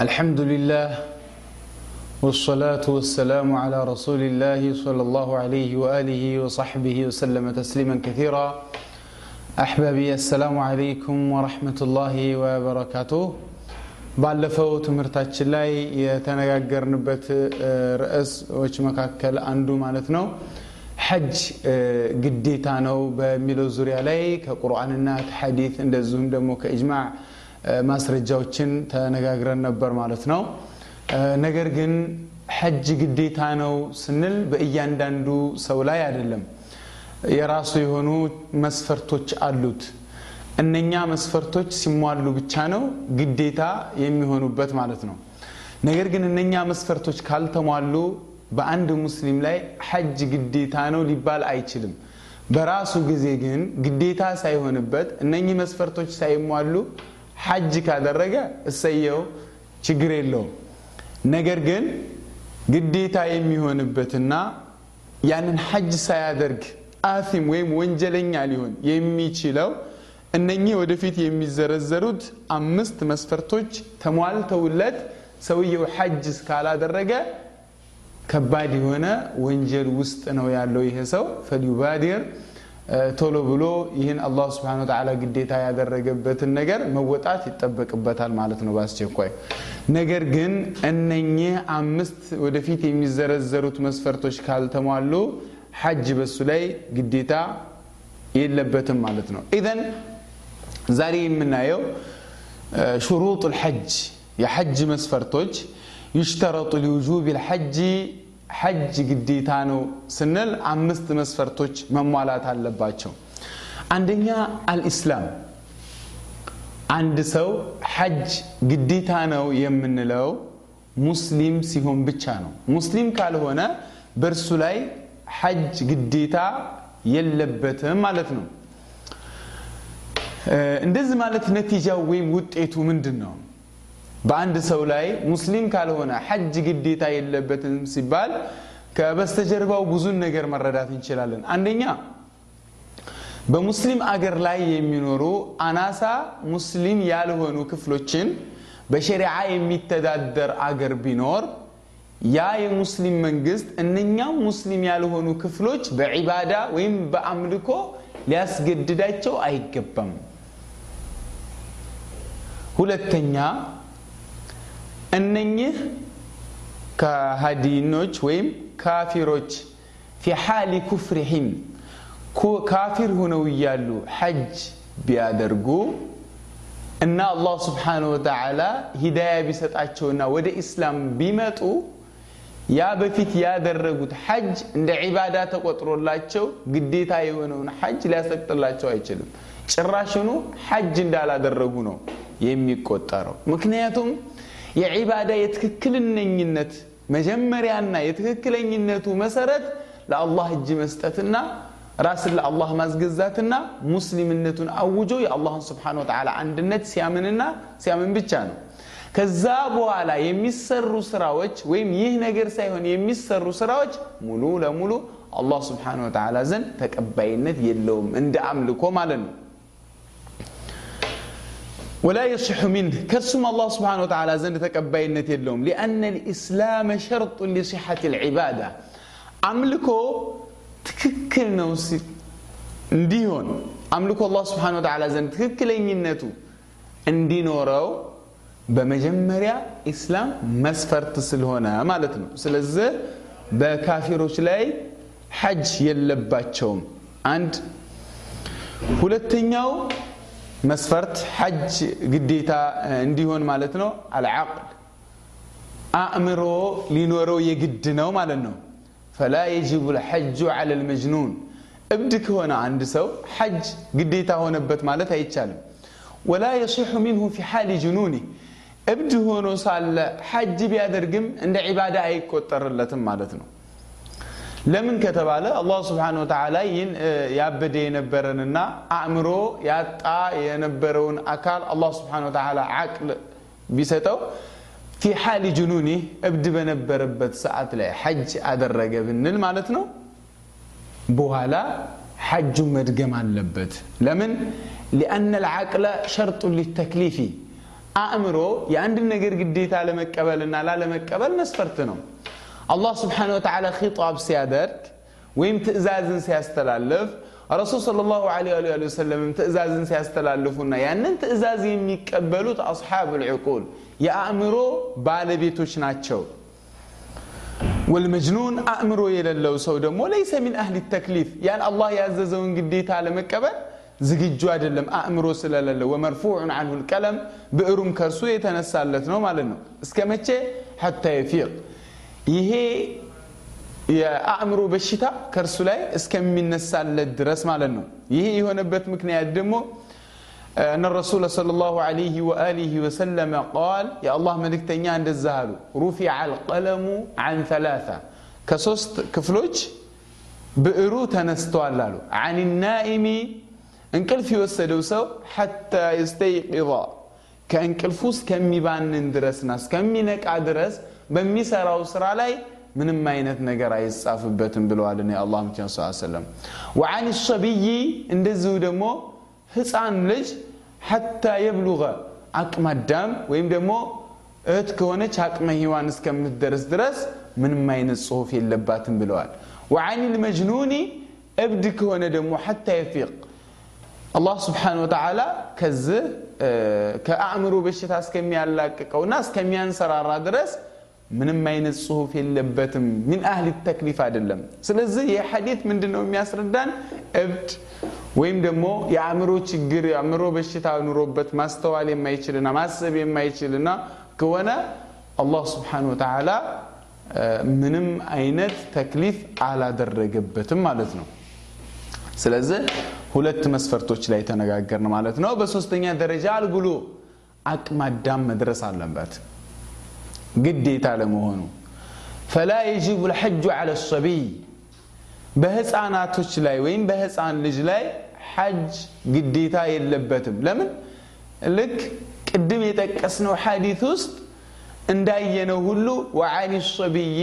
الحمد لله والصلاة والسلام على رسول الله صلى الله عليه وآله وصحبه وسلم تسليما كثيرا أحبابي السلام عليكم ورحمة الله وبركاته ባለፈው ትምህርታችን ላይ የተነጋገርንበት ርዕሶች መካከል አንዱ ማለት ነው ሐጅ ግዴታ ነው በሚለው ዙሪያ ላይ ከቁርአንና ከሐዲት እንደዚሁም ደግሞ ከእጅማዕ ማስረጃዎችን ተነጋግረን ነበር ማለት ነው። ነገር ግን ሐጅ ግዴታ ነው ስንል በእያንዳንዱ ሰው ላይ አይደለም። የራሱ የሆኑ መስፈርቶች አሉት። እነኛ መስፈርቶች ሲሟሉ ብቻ ነው ግዴታ የሚሆኑበት ማለት ነው። ነገር ግን እነኛ መስፈርቶች ካልተሟሉ በአንድ ሙስሊም ላይ ሐጅ ግዴታ ነው ሊባል አይችልም። በራሱ ጊዜ ግን ግዴታ ሳይሆንበት እነኚህ መስፈርቶች ሳይሟሉ ሐጅ ካደረገ እሰየው ችግር የለውም። ነገር ግን ግዴታ የሚሆንበትና ያንን ሐጅ ሳያደርግ አሲም ወይም ወንጀለኛ ሊሆን የሚችለው እነኚህ ወደፊት የሚዘረዘሩት አምስት መስፈርቶች ተሟልተውለት ሰውየው ሐጅ እስካላደረገ ከባድ የሆነ ወንጀል ውስጥ ነው ያለው ይሄ ሰው። ፈልዩባዲር ቶሎ ብሎ ይህን አላህ ስብን ተላ ግዴታ ያደረገበትን ነገር መወጣት ይጠበቅበታል ማለት ነው በአስቸኳይ። ነገር ግን እነኚህ አምስት ወደፊት የሚዘረዘሩት መስፈርቶች ካልተሟሉ ሐጅ በሱ ላይ ግዴታ የለበትም ማለት ነው። ኢዘን ዛሬ የምናየው ሹሩጥ ልሐጅ የሐጅ መስፈርቶች። ዩሽተረጡ ሊውጁብ ልሐጅ ሐጅ ግዴታ ነው ስንል አምስት መስፈርቶች መሟላት አለባቸው። አንደኛ አልኢስላም። አንድ ሰው ሐጅ ግዴታ ነው የምንለው ሙስሊም ሲሆን ብቻ ነው። ሙስሊም ካልሆነ በእርሱ ላይ ሐጅ ግዴታ የለበትም ማለት ነው። እንደዚህ ማለት ነቲጃው ወይም ውጤቱ ምንድን ነው በአንድ ሰው ላይ ሙስሊም ካልሆነ ሐጅ ግዴታ የለበትም ሲባል ከበስተጀርባው ብዙን ነገር መረዳት እንችላለን። አንደኛ በሙስሊም አገር ላይ የሚኖሩ አናሳ ሙስሊም ያልሆኑ ክፍሎችን በሸሪዓ የሚተዳደር አገር ቢኖር ያ የሙስሊም መንግስት እነኛም ሙስሊም ያልሆኑ ክፍሎች በዒባዳ ወይም በአምልኮ ሊያስገድዳቸው አይገባም። ሁለተኛ እነኚህ ከሃዲኖች ወይም ካፊሮች ፊ ሓሊ ኩፍሪሂም ካፊር ሁነው እያሉ ሐጅ ቢያደርጉ እና አላህ ስብሓን ወተዓላ ሂዳያ ቢሰጣቸውና ወደ ኢስላም ቢመጡ ያ በፊት ያደረጉት ሐጅ እንደ ዒባዳ ተቆጥሮላቸው ግዴታ የሆነውን ሐጅ ሊያሰቅጥላቸው አይችልም። ጭራሽኑ ሐጅ እንዳላደረጉ ነው የሚቆጠረው። ምክንያቱም የዒባዳ የትክክልነኝነት መጀመሪያና የትክክለኝነቱ መሰረት ለአላህ እጅ መስጠትና ራስን ለአላህ ማስገዛትና ሙስሊምነቱን አውጆ የአላህን ስብሓን ወተዓላ አንድነት ሲያምንና ሲያምን ብቻ ነው። ከዛ በኋላ የሚሰሩ ስራዎች ወይም ይህ ነገር ሳይሆን የሚሰሩ ስራዎች ሙሉ ለሙሉ አላህ ስብሓን ወተዓላ ዘንድ ተቀባይነት የለውም እንደ አምልኮ ማለት ነው ولا يصح منه كسم الله سبحانه وتعالى زند تقبينت يلوم لأن الإسلام شرط لصحة العبادة أملكو تككل نوسي እንዲሆን አምልኮ አላህ ስብሓን ወተዓላ ዘንድ ትክክለኝነቱ እንዲኖረው በመጀመሪያ ኢስላም መስፈርት ስለሆነ ማለት ነው ስለዚህ በካፊሮች ላይ ሐጅ የለባቸውም አንድ ሁለተኛው መስፈርት ሐጅ ግዴታ እንዲሆን ማለት ነው። አልዓቅል አእምሮ ሊኖረው የግድ ነው ማለት ነው። ፈላ የጅቡ ልሐጁ ዓላ ልመጅኑን እብድ ከሆነ አንድ ሰው ሐጅ ግዴታ ሆነበት ማለት አይቻልም። ወላ የሲሑ ሚንሁ ፊ ሓሊ ጅኑኒ። እብድ ሆኖ ሳለ ሐጅ ቢያደርግም እንደ ዒባዳ አይቆጠርለትም ማለት ነው ለምን ከተባለ አላህ ስብሓን ወተዓላ ይህን ያበደ የነበረንና አእምሮ ያጣ የነበረውን አካል አላህ ስብሓን ወተዓላ ዓቅል ቢሰጠው ፊ ሓሊ ጅኑኒ እብድ በነበረበት ሰዓት ላይ ሐጅ አደረገ ብንል ማለት ነው። በኋላ ሐጁን መድገም አለበት። ለምን? ሊአነ ልዓቅለ ሸርጡ ሊተክሊፊ። አእምሮ የአንድን ነገር ግዴታ ለመቀበልና ላለመቀበል መስፈርት ነው الله سبحانه وتعالى خطاب سيادرك وامتئزاز سيستلالف. الرسول صلى الله عليه وآله وسلم امتئزاز سيستلالفنا يعني امتئزاز يميكبلوت أصحاب العقول። يأمرو بالبيتوش ناتشو والمجنون أمرو إلى الله سودم وليس من أهل التكليف يعني الله يعززون قديت على مكبر زق الجواد لم أمرو سل الله ومرفوع عنه الكلام بأرم كرسوية تنسى لتنوم على النوم اسكمتش حتى يفيق ይሄ የአእምሮ በሽታ ከእርሱ ላይ እስከሚነሳለት ድረስ ማለት ነው። ይሄ የሆነበት ምክንያት ደግሞ أن الرسول صلى الله عليه وآله وسلم قال يا الله ملك عند الزهر رفع القلم عن ثلاثة كسوست كفلوج بئرو تنستوال لالو عن النائم إن كل في سو حتى يستيقظ كأن كل فوس كم يبان ندرس ناس كم منك درس በሚሰራው ስራ ላይ ምንም አይነት ነገር አይጻፍበትም ብለዋል የአላህ ምችን ስ ሰለም ወዓን ሰብይ እንደዚሁ ደግሞ ህፃን ልጅ ሐታ የብሉغ አቅመ አዳም ወይም ደግሞ እህት ከሆነች አቅመ ሂዋን እስከምትደርስ ድረስ ምንም አይነት ጽሁፍ የለባትም ብለዋል። ወዓን ልመጅኑኒ እብድ ከሆነ ደግሞ ሐታ የፊቅ አላህ ስብሓን ወተዓላ ከዚህ ከአእምሮ በሽታ እስከሚያላቅቀውና እስከሚያንሰራራ ድረስ ምንም አይነት ጽሁፍ የለበትም ሚን አህል ተክሊፍ አይደለም። ስለዚህ ይህ ሐዲት ምንድን ነው የሚያስረዳን? እብድ ወይም ደግሞ የአእምሮ ችግር የአእምሮ በሽታ ኑሮበት ማስተዋል የማይችልና ማሰብ የማይችልና ከሆነ አላህ ስብሓን ወተዓላ ምንም አይነት ተክሊፍ አላደረገበትም ማለት ነው። ስለዚህ ሁለት መስፈርቶች ላይ ተነጋገርን ማለት ነው። በሶስተኛ ደረጃ አልብሉ አቅማዳም መድረስ አለበት ግዴታ ለመሆኑ። ፈላ የጅቡ ልሐጁ አለ ሰቢይ በህፃናቶች ላይ ወይም በህፃን ልጅ ላይ ሐጅ ግዴታ የለበትም። ለምን? ልክ ቅድም የጠቀስነው ሐዲት ውስጥ እንዳየነው ሁሉ ወዓኒ ሰቢይ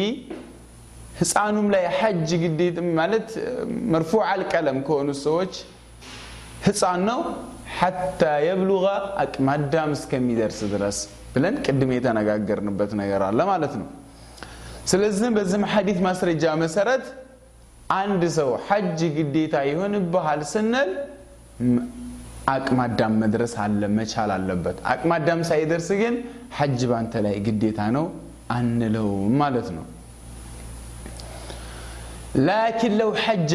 ህፃኑም ላይ ሐጅ ግዴት ማለት መርፉዕ አልቀለም ከሆኑ ሰዎች ህፃን ነው። ሐታ የብሉغ አቅመ አዳም እስከሚደርስ ድረስ ብለን ቅድም የተነጋገርንበት ነገር አለ ማለት ነው። ስለዚህም በዚህም ሐዲት ማስረጃ መሰረት አንድ ሰው ሐጅ ግዴታ ይሆንብሃል ስንል አቅመ አዳም መድረስ አለ መቻል አለበት። አቅመ አዳም ሳይደርስ ግን ሐጅ ባንተ ላይ ግዴታ ነው አንለውም ማለት ነው። ላኪን ለው ሐጀ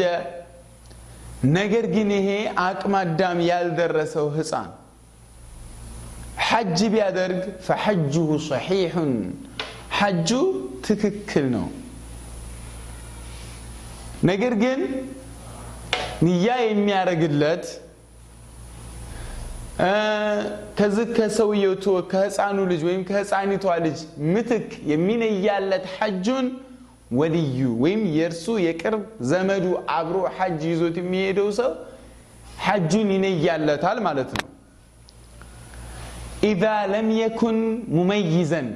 ነገር ግን ይሄ አቅመ አዳም ያልደረሰው ህፃን ሐጅ ቢያደርግ ፈሐጁሁ ሰሒሑን። ሐጁ ትክክል ነው። ነገር ግን ንያ የሚያደርግለት ከዚህ ከሰውየው ከህፃኑ ልጅ ወይም ከህፃኒቷ ልጅ ምትክ የሚነያለት ሐጁን ወልዩ ወይም የእርሱ የቅርብ ዘመዱ አብሮ ሐጅ ይዞት የሚሄደው ሰው ሐጁን ይነያለታል ማለት ነው ኢዛ ለም የኩን ሙመይዘን።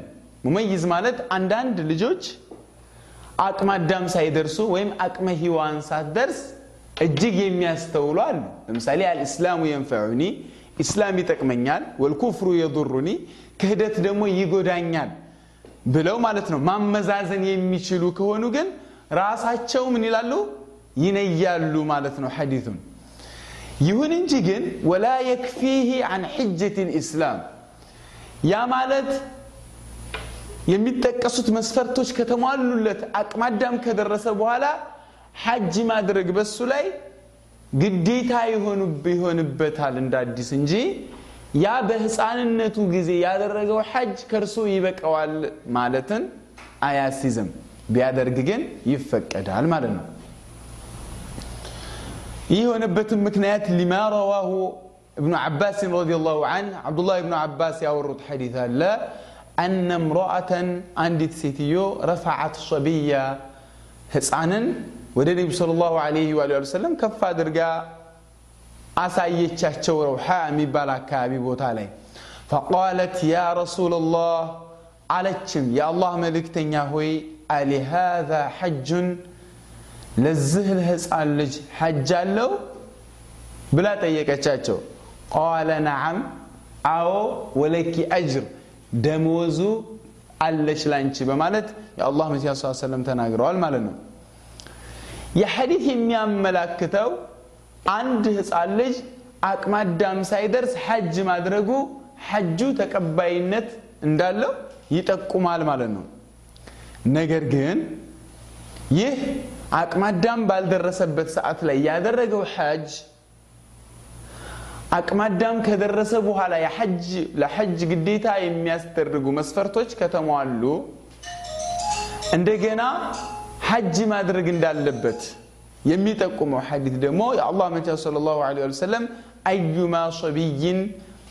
ሙመይዝ ማለት አንዳንድ ልጆች አቅመ አዳም ሳይደርሱ ወይም አቅመ ሂዋን ሳትደርስ እጅግ የሚያስተውሉ አሉ። ለምሳሌ አልእስላሙ የንፈዑኒ ኢስላም ይጠቅመኛል ወልኩፍሩ የضሩኒ ክህደት ደግሞ ይጎዳኛል ብለው ማለት ነው። ማመዛዘን የሚችሉ ከሆኑ ግን ራሳቸው ምን ይላሉ? ይነያሉ ማለት ነው ሐዲቱን ይሁን እንጂ ግን ወላ የክፊህ አን ሕጀት ልእስላም ያ ማለት የሚጠቀሱት መስፈርቶች ከተሟሉለት አቅማዳም ከደረሰ በኋላ ሐጅ ማድረግ በሱ ላይ ግዴታ ይሆንበታል እንደ አዲስ እንጂ ያ በህፃንነቱ ጊዜ ያደረገው ሐጅ ከእርሶ ይበቀዋል ማለትን አያሲዝም። ቢያደርግ ግን ይፈቀዳል ማለት ነው። ይህ የሆነበትን ምክንያት ሊማ ረዋሁ ابن عباس رضي الله عنه عبد الله بن عباس ያወሩት حديث አለ أن امرأة አንዲት ሴትዮ رفعت صبية ህፃንን ወደ ነቢ صلى الله عليه وآله وسلم ከፍ አድርጋ አሳየቻቸው ረውሓ የሚባል አካባቢ ቦታ ላይ فقالت يا رسول الله አለችም የአላህ መልእክተኛ ሆይ አሊሃذا ሐጁን ለዚህ ለህፃን ልጅ ሐጅ አለው ብላ ጠየቀቻቸው ቃለ ነዓም አዎ ወለኪ አጅር ደመወዙ አለች ላንቺ በማለት የአላህ መሲያ ስ ሰለም ተናግረዋል ማለት ነው። የሐዲት የሚያመላክተው አንድ ህፃን ልጅ አቅማዳም ሳይደርስ ሐጅ ማድረጉ ሐጁ ተቀባይነት እንዳለው ይጠቁማል ማለት ነው። ነገር ግን ይህ አቅማዳም ባልደረሰበት ሰዓት ላይ ያደረገው ሐጅ አቅማዳም ከደረሰ በኋላ የሐጅ ለሐጅ ግዴታ የሚያስደርጉ መስፈርቶች ከተሟሉ እንደገና ሐጅ ማድረግ እንዳለበት የሚጠቁመው ሐዲት ደግሞ የአላህ መቻ ሰለላሁ ዐለይሂ ወሰለም አዩማ ሶቢይን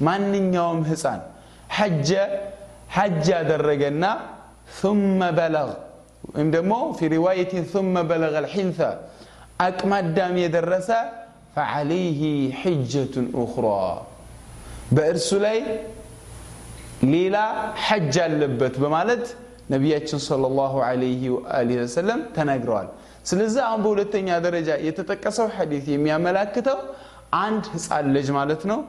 ማንኛውም ህፃን ሐጀ ሐጅ ያደረገና ثم በለግ ወይም ደግሞ ፊ ሪዋየትን ثم በለገ አልሒንፈ አቅማዳም የደረሰ ፈዓለይህ ሕጀቱን ኡኽራ በእርሱ ላይ ሌላ ሐጅ አለበት በማለት ነቢያችን ሰለላሁ ዐለይሂ ወአሊሂ ወሰለም ተናግረዋል ስለዚህ አሁን በሁለተኛ ደረጃ የተጠቀሰው ሐዲት የሚያመላክተው አንድ ህፃን ልጅ ማለት ነው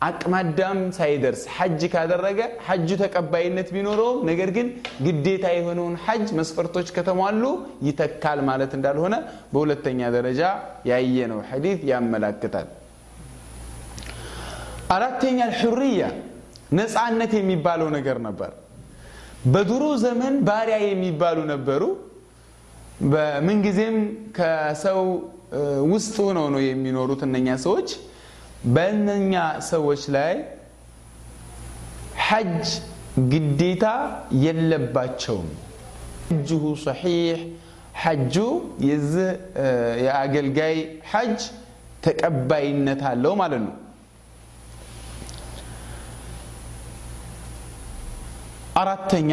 አቅማዳም ሳይደርስ ሐጅ ካደረገ ሐጁ ተቀባይነት ቢኖረውም ነገር ግን ግዴታ የሆነውን ሐጅ መስፈርቶች ከተሟሉ ይተካል ማለት እንዳልሆነ በሁለተኛ ደረጃ ያየነው ሐዲት ያመላክታል። አራተኛ ሑርያ ነፃነት የሚባለው ነገር ነበር። በድሮ ዘመን ባሪያ የሚባሉ ነበሩ። በምንጊዜም ከሰው ውስጥ ሆነው ነው የሚኖሩት እነኛ ሰዎች በእነኛ ሰዎች ላይ ሐጅ ግዴታ የለባቸውም። ሐጅሁ ሰሒሕ ሐጁ የዚህ የአገልጋይ ሐጅ ተቀባይነት አለው ማለት ነው። አራተኛ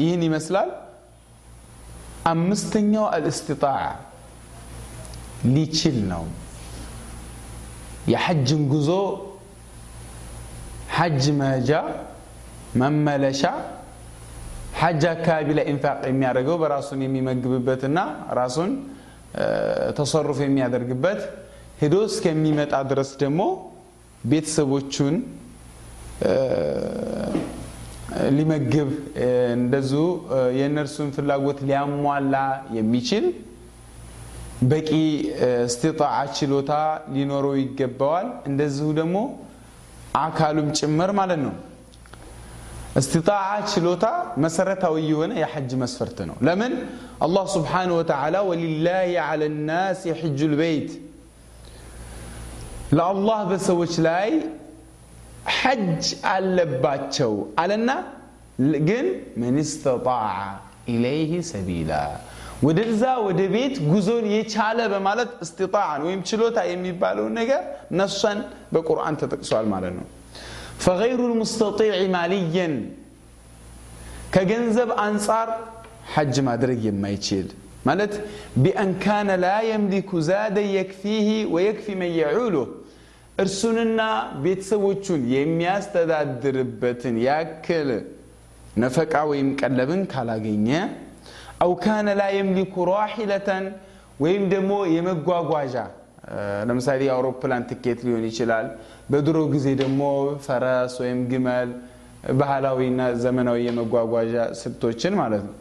ይህን ይመስላል። አምስተኛው አልእስትጣዕ ሊችል ነው የሐጅን ጉዞ ሐጅ መሄጃ መመለሻ ሐጅ አካባቢ ላይ ኢንፋቅ የሚያደርገው በራሱን የሚመግብበትና ራሱን ተሰሩፍ የሚያደርግበት ሄዶ እስከሚመጣ ድረስ ደግሞ ቤተሰቦቹን ሊመግብ እንደዚሁ የእነርሱን ፍላጎት ሊያሟላ የሚችል በቂ እስትጣዓ ችሎታ ሊኖረው ይገባዋል። እንደዚሁ ደግሞ አካሉም ጭምር ማለት ነው። እስትጣዓ ችሎታ መሰረታዊ የሆነ የሐጅ መስፈርት ነው። ለምን? አላህ ስብሓንሁ ወተዓላ ወሊላህ አለ ናስ የሕጁ ልበይት ለአላህ በሰዎች ላይ ሐጅ አለባቸው አለና ግን መን ስተጣዓ ኢለይህ ሰቢላ ወደዛ ወደ ቤት ጉዞን የቻለ በማለት እስትጣዓን ወይም ችሎታ የሚባለውን ነገር ነሷን በቁርአን ተጠቅሷል ማለት ነው። ፈገይሩ ልሙስተጢዕ ማልየን ከገንዘብ አንጻር ሐጅ ማድረግ የማይችል ማለት ቢአን ላ የምሊኩ ዛደን የክፊህ ወየክፊ መን እርሱንና ቤተሰቦቹን የሚያስተዳድርበትን ያክል ነፈቃ ወይም ቀለብን ካላገኘ አው ካነ ላ የምሊኩ ራሒለተን ወይም ደግሞ የመጓጓዣ። ለምሳሌ የአውሮፕላን ትኬት ሊሆን ይችላል። በድሮ ጊዜ ደግሞ ፈረስ ወይም ግመል ባህላዊና ዘመናዊ የመጓጓዣ ስልቶችን ማለት ነው።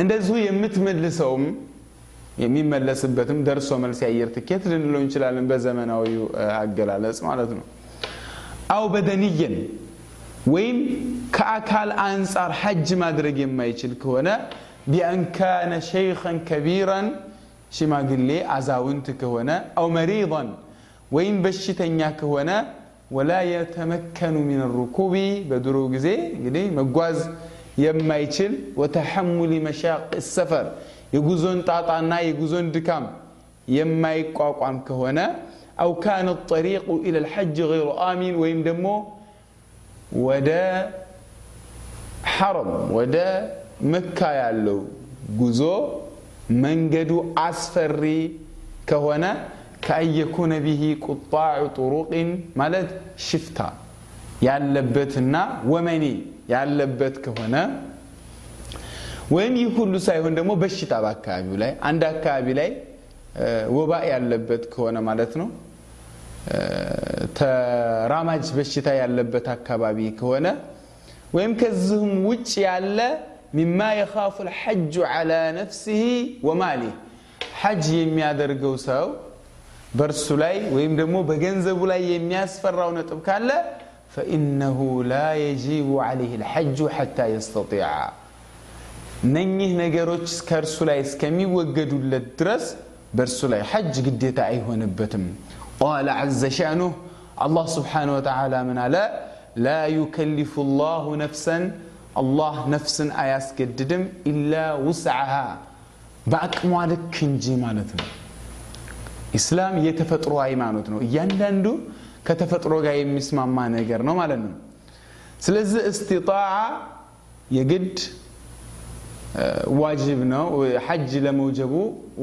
እንደዚሁ የምትመልሰውም የሚመለስበትም ደርሶ መልስ የአየር ትኬት ልንለው እንችላለን በዘመናዊው አገላለጽ ማለት ነው። أو بدنيا ወይም ከአካል አንጻር ሐጅ ማድረግ የማይችል ከሆነ بأن كان شيخا كبيرا ሽማግሌ አዛውንት ከሆነ أو مريضا ወይም በሽተኛ ከሆነ ولا يتمكن من ركوب በድሮ ጊዜ እንግዲህ መጓዝ የማይችል وتحمل مشاق السفر የጉዞን ጣጣና የጉዞን ድካም የማይቋቋም ከሆነ አው ካነ ጠሪቁ ኢለ ልሐጅ ገይሩ አሚን ወይም ደግሞ ወደ ሐረም ወደ መካ ያለው ጉዞ መንገዱ አስፈሪ ከሆነ ከአየኩነ ቢሂ ቁጣዑ ጥሩቅን ማለት ሽፍታ ያለበትና ወመኔ ያለበት ከሆነ ወይም ይህ ሁሉ ሳይሆን ደግሞ በሽታ በአካባቢው ላይ አንድ አካባቢ ላይ ወባ ያለበት ከሆነ ማለት ነው። ተራማጅ በሽታ ያለበት አካባቢ ከሆነ ወይም ከዚህም ውጭ ያለ ሚማ የኻፉ ልሐጁ ዓላ ነፍሲህ ወማሊህ ሐጅ የሚያደርገው ሰው በእርሱ ላይ ወይም ደግሞ በገንዘቡ ላይ የሚያስፈራው ነጥብ ካለ ፈኢነሁ ላ የጂቡ ዓለይህ ልሐጁ ሐታ የስተጢዓ። እነኚህ ነገሮች ከእርሱ ላይ እስከሚወገዱለት ድረስ በእርሱ ላይ ሐጅ ግዴታ አይሆንበትም። ቃለ ዐዘ ሸእኑህ አላህ ስብሓን ወተዓላ ምን አለ? ላ ዩከሊፉ ላሁ ነፍሰን አላህ ነፍስን አያስገድድም ኢላ ውስዓሃ በአቅሟ ልክ እንጂ ማለት ነው። ኢስላም የተፈጥሮ ሃይማኖት ነው። እያንዳንዱ ከተፈጥሮ ጋር የሚስማማ ነገር ነው ማለት ነው። ስለዚህ እስቲጣዓ የግድ ዋጅብ ነው። ሐጅ ለመውጀቡ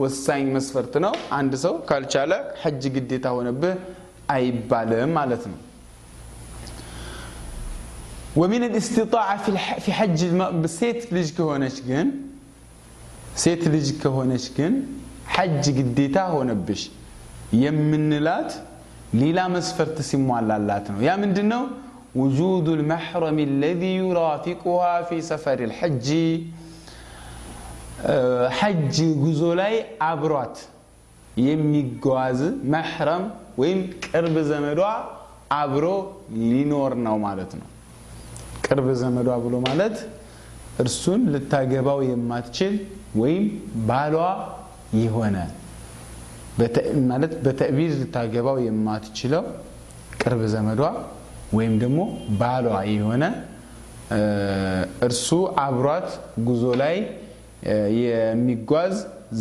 ወሳኝ መስፈርት ነው። አንድ ሰው ካልቻለ ሐጅ ግዴታ ሆነብህ አይባልም ማለት ነው ومن الاستطاعة في حج ሴት ልጅ ከሆነች ግን ሴት ልጅ ከሆነች ግን ሐጅ ግዴታ ሆነብሽ የምንላት ሌላ መስፈርት ሲሟላላት ነው ያ ምንድን ነው وجود المحرم الذي يرافقها في سفر الحج ሐጅ ጉዞ ላይ አብሯት የሚጓዝ መሕረም ወይም ቅርብ ዘመዷ አብሮ ሊኖር ነው ማለት ነው ቅርብ ዘመዷ ብሎ ማለት እርሱን ልታገባው የማትችል ወይም ባሏ የሆነ ማለት በተዕቢድ ልታገባው የማትችለው ቅርብ ዘመዷ ወይም ደግሞ ባሏ የሆነ እርሱ አብሯት ጉዞ ላይ የሚጓዝ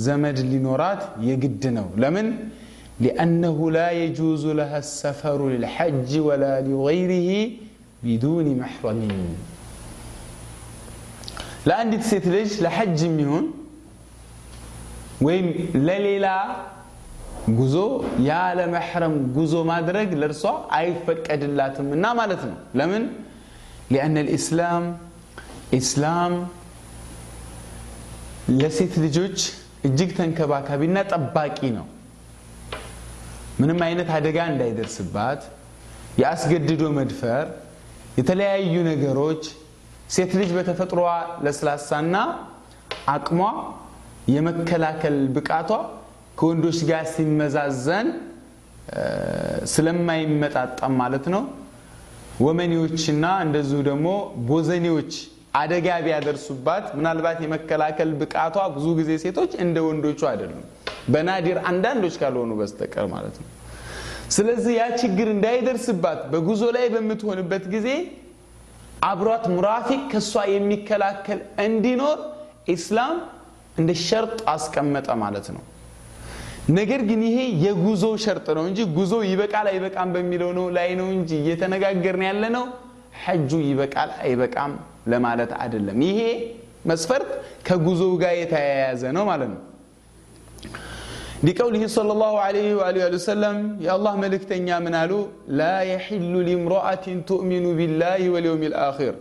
ዘመድ ሊኖራት የግድ ነው። ለምን? ሊአነሁ ላ የጁዙ ለሃ ሰፈሩ ልልሐጅ ወላ ሊገይሪህ ቢዱን መሕረሚን። ለአንዲት ሴት ልጅ ለሐጅ የሚሆን ወይም ለሌላ ጉዞ ያለ መሕረም ጉዞ ማድረግ ለእርሷ አይፈቀድላትም እና ማለት ነው። ለምን? ሊአነ ልእስላም ኢስላም ለሴት ልጆች እጅግ ተንከባካቢና ጠባቂ ነው። ምንም አይነት አደጋ እንዳይደርስባት የአስገድዶ መድፈር የተለያዩ ነገሮች ሴት ልጅ በተፈጥሮዋ ለስላሳና አቅሟ የመከላከል ብቃቷ ከወንዶች ጋር ሲመዛዘን ስለማይመጣጠም ማለት ነው። ወመኔዎችና እንደዚሁ ደግሞ ቦዘኔዎች አደጋ ቢያደርሱባት ምናልባት የመከላከል ብቃቷ ብዙ ጊዜ ሴቶች እንደ ወንዶቹ አይደሉም። በናዲር አንዳንዶች ካልሆኑ በስተቀር ማለት ነው ስለዚህ ያ ችግር እንዳይደርስባት በጉዞ ላይ በምትሆንበት ጊዜ አብሯት ሙራፊቅ ከእሷ የሚከላከል እንዲኖር ኢስላም እንደ ሸርጥ አስቀመጠ ማለት ነው። ነገር ግን ይሄ የጉዞ ሸርጥ ነው እንጂ ጉዞ ይበቃል አይበቃም በሚለው ነው ላይ ነው እንጂ እየተነጋገርን ያለ ነው ሐጁ ይበቃል አይበቃም ለማለት አይደለም። ይሄ መስፈርት ከጉዞው ጋር የተያያዘ ነው ማለት ነው لقوله صلى الله عليه وآله وسلم يا الله ملكتنيا من قالوا لا يحل لامرأة تؤمن بالله واليوم الآخر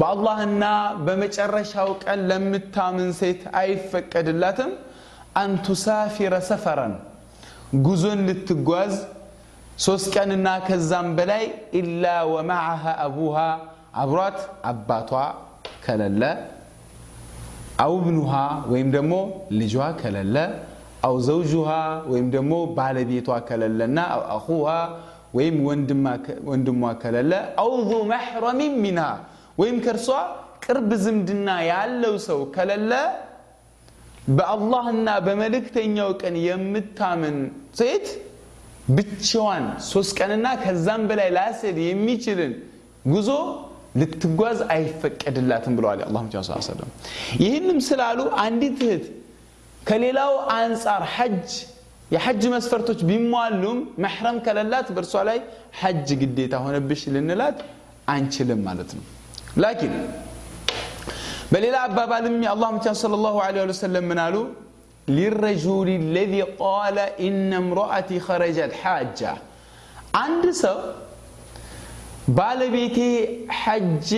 بالله النا بمجرشاو قال لم تامن سيت أي فكد اللاتم أن تسافر سفرا ጉዞን ልትጓዝ ሶስት ቀንና ከዛም በላይ ኢላ ወማዓሃ አቡሃ አብሯት አባቷ ከለለ አው ብኑሃ ወይም ደግሞ ልጇ ከለለ አው ዘውጁሃ ወይም ደግሞ ባለቤቷ ከለለና አው አኹሃ ወይም ወንድሟ ከለለ አው ዙ መሕረሚን ሚንሃ ወይም ከእርሷ ቅርብ ዝምድና ያለው ሰው ከለለ በአላህና በመልእክተኛው ቀን የምታምን ሴት ብቻዋን ሶስት ቀንና ከዛም በላይ ላስል የሚችልን ጉዞ ልትጓዝ አይፈቀድላትም ብለዋል አላ ይህንም ስላሉ አንዲት እህት ከሌላው አንጻር ሐጅ የሐጅ መስፈርቶች ቢሟሉም መሕረም ከለላት በእርሷ ላይ ሐጅ ግዴታ ሆነብሽ ልንላት አንችልም ማለት ነው ላኪን በሌላ አባባልም የአላህ መቻን صلى الله عليه وسلم ምን አሉ للرجل الذي قال إن امرأتي خرجت حاجة አንድ ሰው ባለቤቴ ሐጅ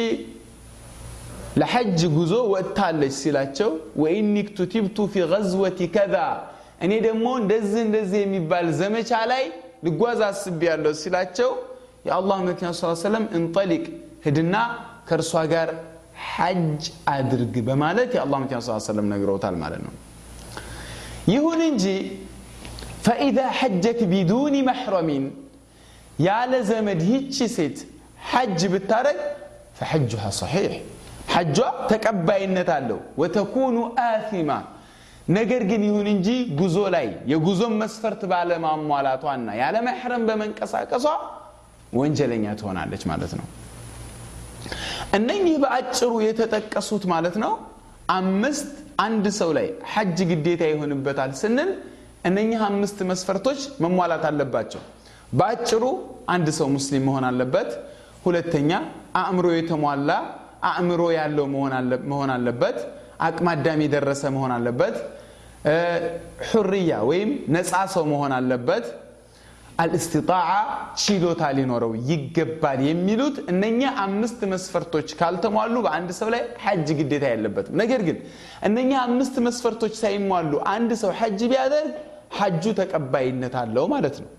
ለሐጅ ጉዞ ወጥታለች ሲላቸው ወኢኒ ክቱቲብቱ ፊ ገዝወቲ ከዛ እኔ ደግሞ እንደዚህ እንደዚህ የሚባል ዘመቻ ላይ ልጓዝ አስቤ ያለው ሲላቸው የአላህ መልክተኛ ስ ሰለም እንጠሊቅ ሂድና ከእርሷ ጋር ሐጅ አድርግ በማለት የአላህ መልክተኛ ስ ሰለም ነግረውታል ማለት ነው። ይሁን እንጂ ፈኢዛ ሐጀት ቢዱኒ መሕረሚን ያለ ዘመድ ይቺ ሴት ሐጅ ብታረግ ፈሐጁሃ ሰሒሕ ሐጇ ተቀባይነት አለው። ወተኩኑ አሲማ ነገር ግን ይሁን እንጂ ጉዞ ላይ የጉዞን መስፈርት ባለማሟላቷና ያለ መሕረም በመንቀሳቀሷ ወንጀለኛ ትሆናለች ማለት ነው። እነኚህ በአጭሩ የተጠቀሱት ማለት ነው አምስት አንድ ሰው ላይ ሐጅ ግዴታ ይሆንበታል ስንል እነኚህ አምስት መስፈርቶች መሟላት አለባቸው። በአጭሩ አንድ ሰው ሙስሊም መሆን አለበት። ሁለተኛ አእምሮ የተሟላ አእምሮ ያለው መሆን አለበት። አቅመ አዳም የደረሰ መሆን አለበት። ሑርያ ወይም ነፃ ሰው መሆን አለበት። አልእስትጣዓ ችሎታ ሊኖረው ይገባል የሚሉት እነኛ አምስት መስፈርቶች ካልተሟሉ በአንድ ሰው ላይ ሐጅ ግዴታ የለበትም። ነገር ግን እነኛ አምስት መስፈርቶች ሳይሟሉ አንድ ሰው ሐጅ ቢያደርግ ሐጁ ተቀባይነት አለው ማለት ነው።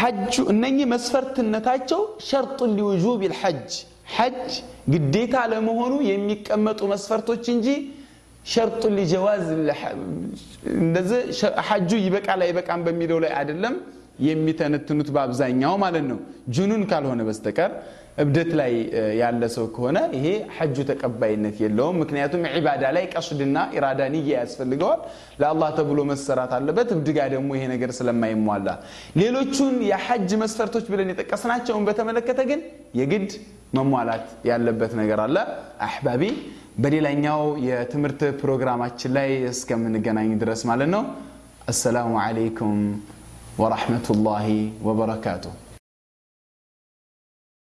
ሐጁ እነኚህ መስፈርትነታቸው ሸርጡን ሊውጁብ ልሐጅ ሐጅ ግዴታ ለመሆኑ የሚቀመጡ መስፈርቶች እንጂ ሸርጡን ሊጀዋዝ እንደዚህ ሐጁ ይበቃል አይበቃም በሚለው ላይ አይደለም የሚተነትኑት በአብዛኛው ማለት ነው። ጁኑን ካልሆነ በስተቀር እብደት ላይ ያለ ሰው ከሆነ ይሄ ሐጁ ተቀባይነት የለውም። ምክንያቱም ዒባዳ ላይ ቀስድና ኢራዳ ንያ ያስፈልገዋል። ለአላህ ተብሎ መሰራት አለበት። እብድጋ ደግሞ ይሄ ነገር ስለማይሟላ። ሌሎቹን የሐጅ መስፈርቶች ብለን የጠቀስናቸውን በተመለከተ ግን የግድ መሟላት ያለበት ነገር አለ። አሕባቢ በሌላኛው የትምህርት ፕሮግራማችን ላይ እስከምንገናኝ ድረስ ማለት ነው። አሰላሙ አለይኩም ወረሕመቱላሂ ወበረካቱሁ